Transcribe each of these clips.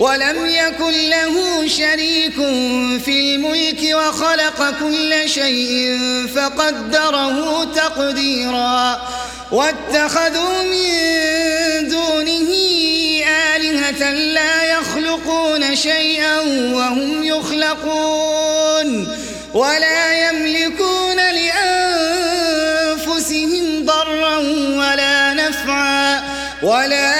ولم يكن له شريك في الملك وخلق كل شيء فقدره تقديرا. واتخذوا من دونه آلهة لا يخلقون شيئا وهم يخلقون. ولا يملكون لأنفسهم ضرا ولا نفعا. ولا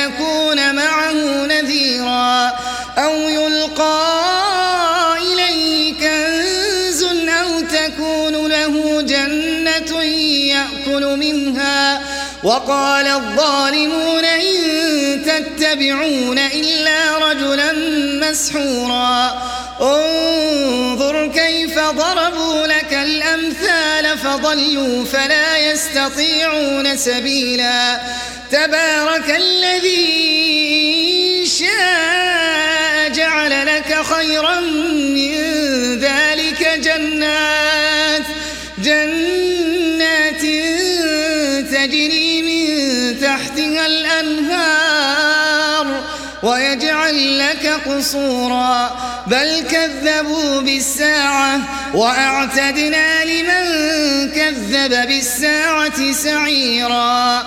فيكون معه نذيرا أو يلقى إليه كنز أو تكون له جنة يأكل منها. وقال الظالمون إن تتبعون إلا رجلا مسحورا. انظر كيف ضربوا لك الأمثال فضلوا فلا يستطيعون سبيلا. تبارك الذي شاء جعل لك خيرا من ذلك جنات جنات تجري من تحتها الأنهار ويجعل لك قصورا. بل كذبوا بالساعة وأعتدنا لمن كذب بالساعة سعيرا.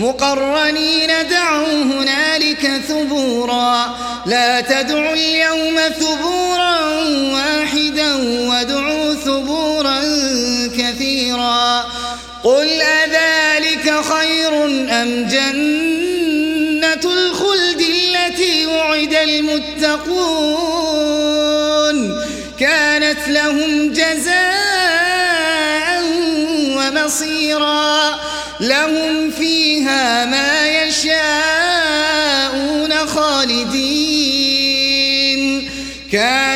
مقرنين دعوا هنالك ثبورا. لا تدعوا اليوم ثبورا واحدا وادعوا ثبورا كثيرا. قل أذلك خير أم جنة الخلد التي وعد المتقون؟ كانت لهم جزاء ومصيرا. لهم فيها ما يشاءون خالدين. كان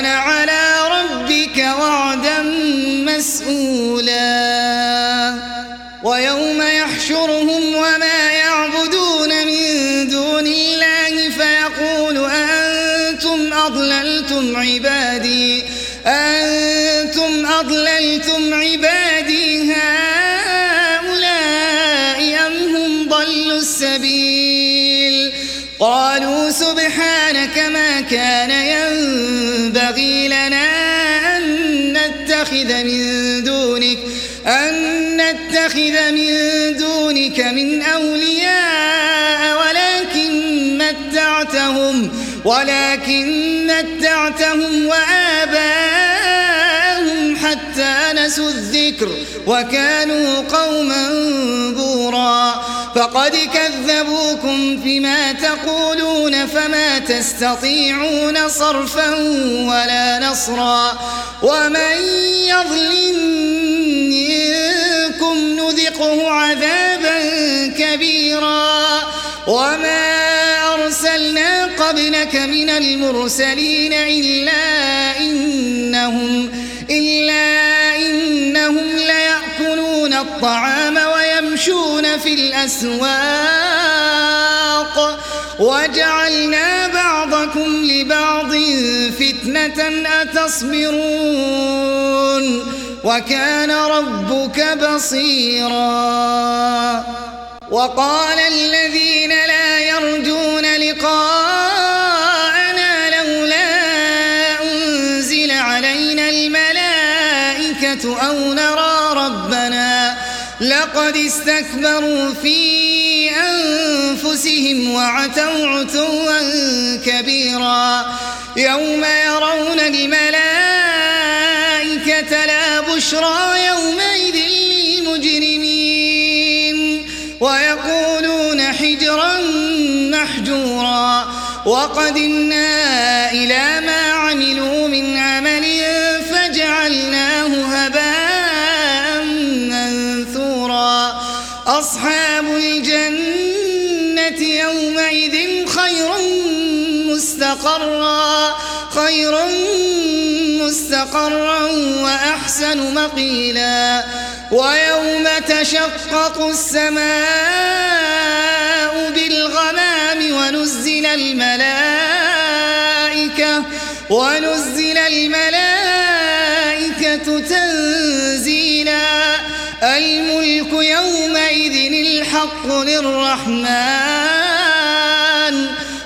قالوا سبحانك ما كان ينبغي لنا أن نتخذ من دونك أن نتخذ من دونك من أولياء ولكن متعتهم ولكن متعتهم وآباءهم حتى نسوا الذكر. وكانوا قوما بورا فقد كذبوكم فيما تقولون فما تستطيعون صرفا ولا نصرا ومن يظلم منكم نذقه عذابا كبيرا وما أرسلنا قبلك من المرسلين إلا إنهم إلا إنهم ليأكلون الطعام ويمشون في الأسواق. وجعلنا بعضكم لبعض فتنة أتصبرون. وكان ربك بصيرا. وقال الذين لا يرجون لقاءنا لقد استكبروا في أنفسهم وعتوا عتوا كبيرا يوم يرون الملائكة لا بشرى يومئذ للمجرمين ويقولون حجرا محجورا وقدمنا إلى ما مستقرا خير مستقرا وأحسن مقيلا. ويوم تشقق السماء بالغمام ونزل الملائكة ونزل الملائكة تنزيلا. الملك يومئذ الحق للرحمن.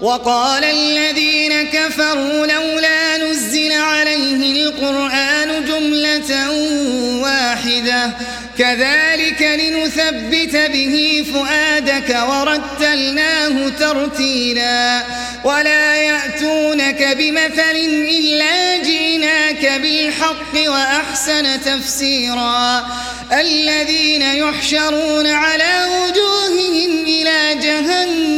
وقال الذين كفروا لولا نزل عليه القرآن جملة واحدة. كذلك لنثبت به فؤادك ورتلناه ترتيلا. ولا يأتونك بمثل إلا جئناك بالحق وأحسن تفسيرا. الذين يحشرون على وجوههم إلى جهنم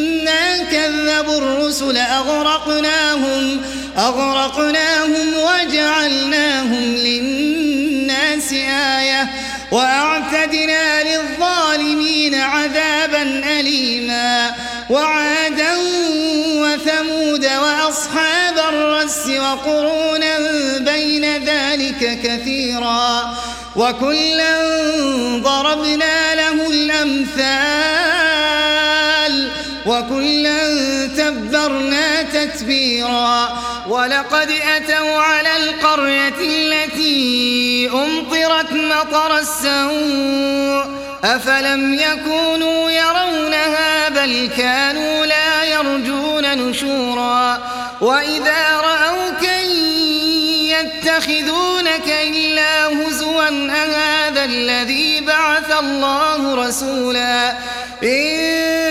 كذبوا الرسل أغرقناهم أغرقناهم وجعلناهم للناس آية وأعتدنا للظالمين عذابا أليما وعادا وثمود وأصحاب الرس وقرونا بين ذلك كثيرا وكلا ضربنا له الأمثال وكلا تبرنا تتبيرا. ولقد أتوا على القرية التي أمطرت مطر السوء. أفلم يكونوا يرونها بل كانوا لا يرجون نشورا. وإذا رأوك يتخذونك إلا هزوا أهذا الذي بعث الله رسولا. إن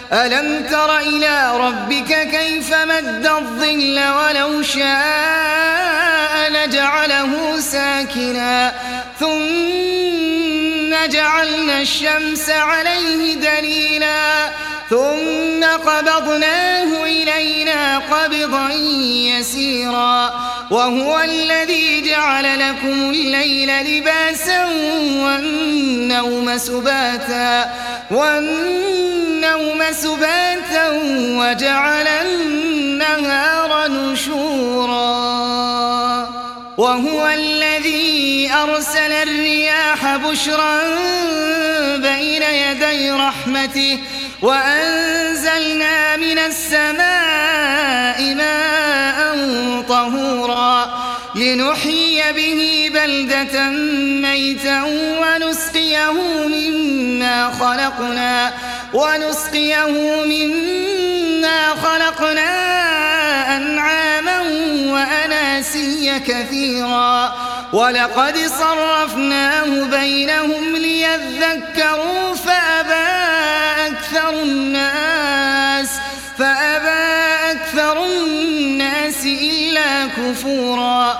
ألم تر إلى ربك كيف مد الظل ولو شاء لجعله ساكنا؟ ثم جعلنا الشمس عليه دليلا. ثم قبضناه إلينا قبضا يسيرا. وهو الذي جعل لكم الليل لباسا والنوم سباتا. والنوم سباتا وجعل النهار نشورا. وهو الذي أرسل الرياح بشرا بين يدي رحمته وأنزلنا من السماء ماء طهورا. لنحيي به بلدة ميتا ونسقيه مما خلقنا. ونسقيه مما خلقنا أنعاما وأناسيا كثيرا. ولقد صرفناه بينهم ليذكروا فأبى أكثر الناس فأبى أكثر الناس إلا كفورا.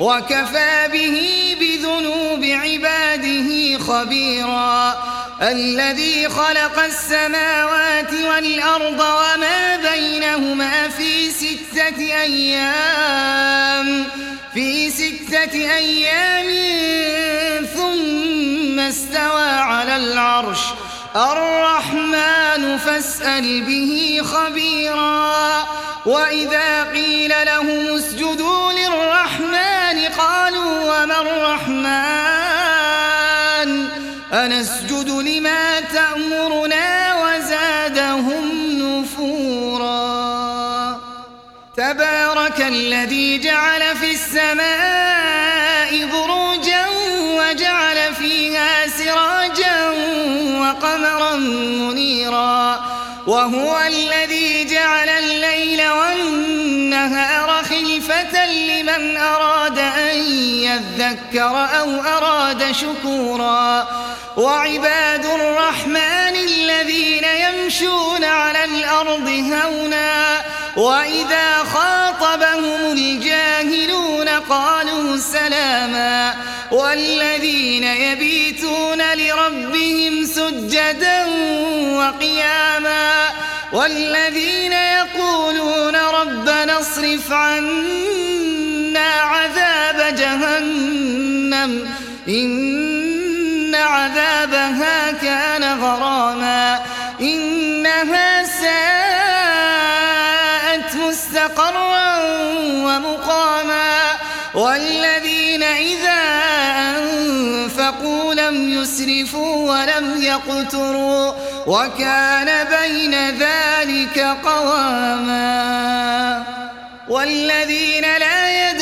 وكفى به بذنوب عباده خبيرا. الذي خلق السماوات والأرض وما بينهما في ستة أيام. في ستة أيام ثم استوى على العرش. الرحمن فاسأل به خبيرا. وإذا قيل لهم اسجدوا للرحمن الرحمن. أنسجد لما تأمرنا وزادهم نفورا. تبارك الذي جعل في السماء بروجا وجعل فيها سراجا وقمرا منيرا. وهو الذي جعل الليل والنهار خلفة لمن أراد يذكر أو أراد شكورا. وعباد الرحمن الذين يمشون على الأرض هونا وإذا خاطبهم الجاهلون قالوا سلاما. والذين يبيتون لربهم سجدا وقياما. والذين يقولون ربنا اصرف عنا عذاب جهنم. إن عذابها كان غراما. إنها ساءت مستقرا ومقاما. والذين إذا أنزلوا ولم يقتروا. وكان بين ذلك قواما. والذين لا يدعون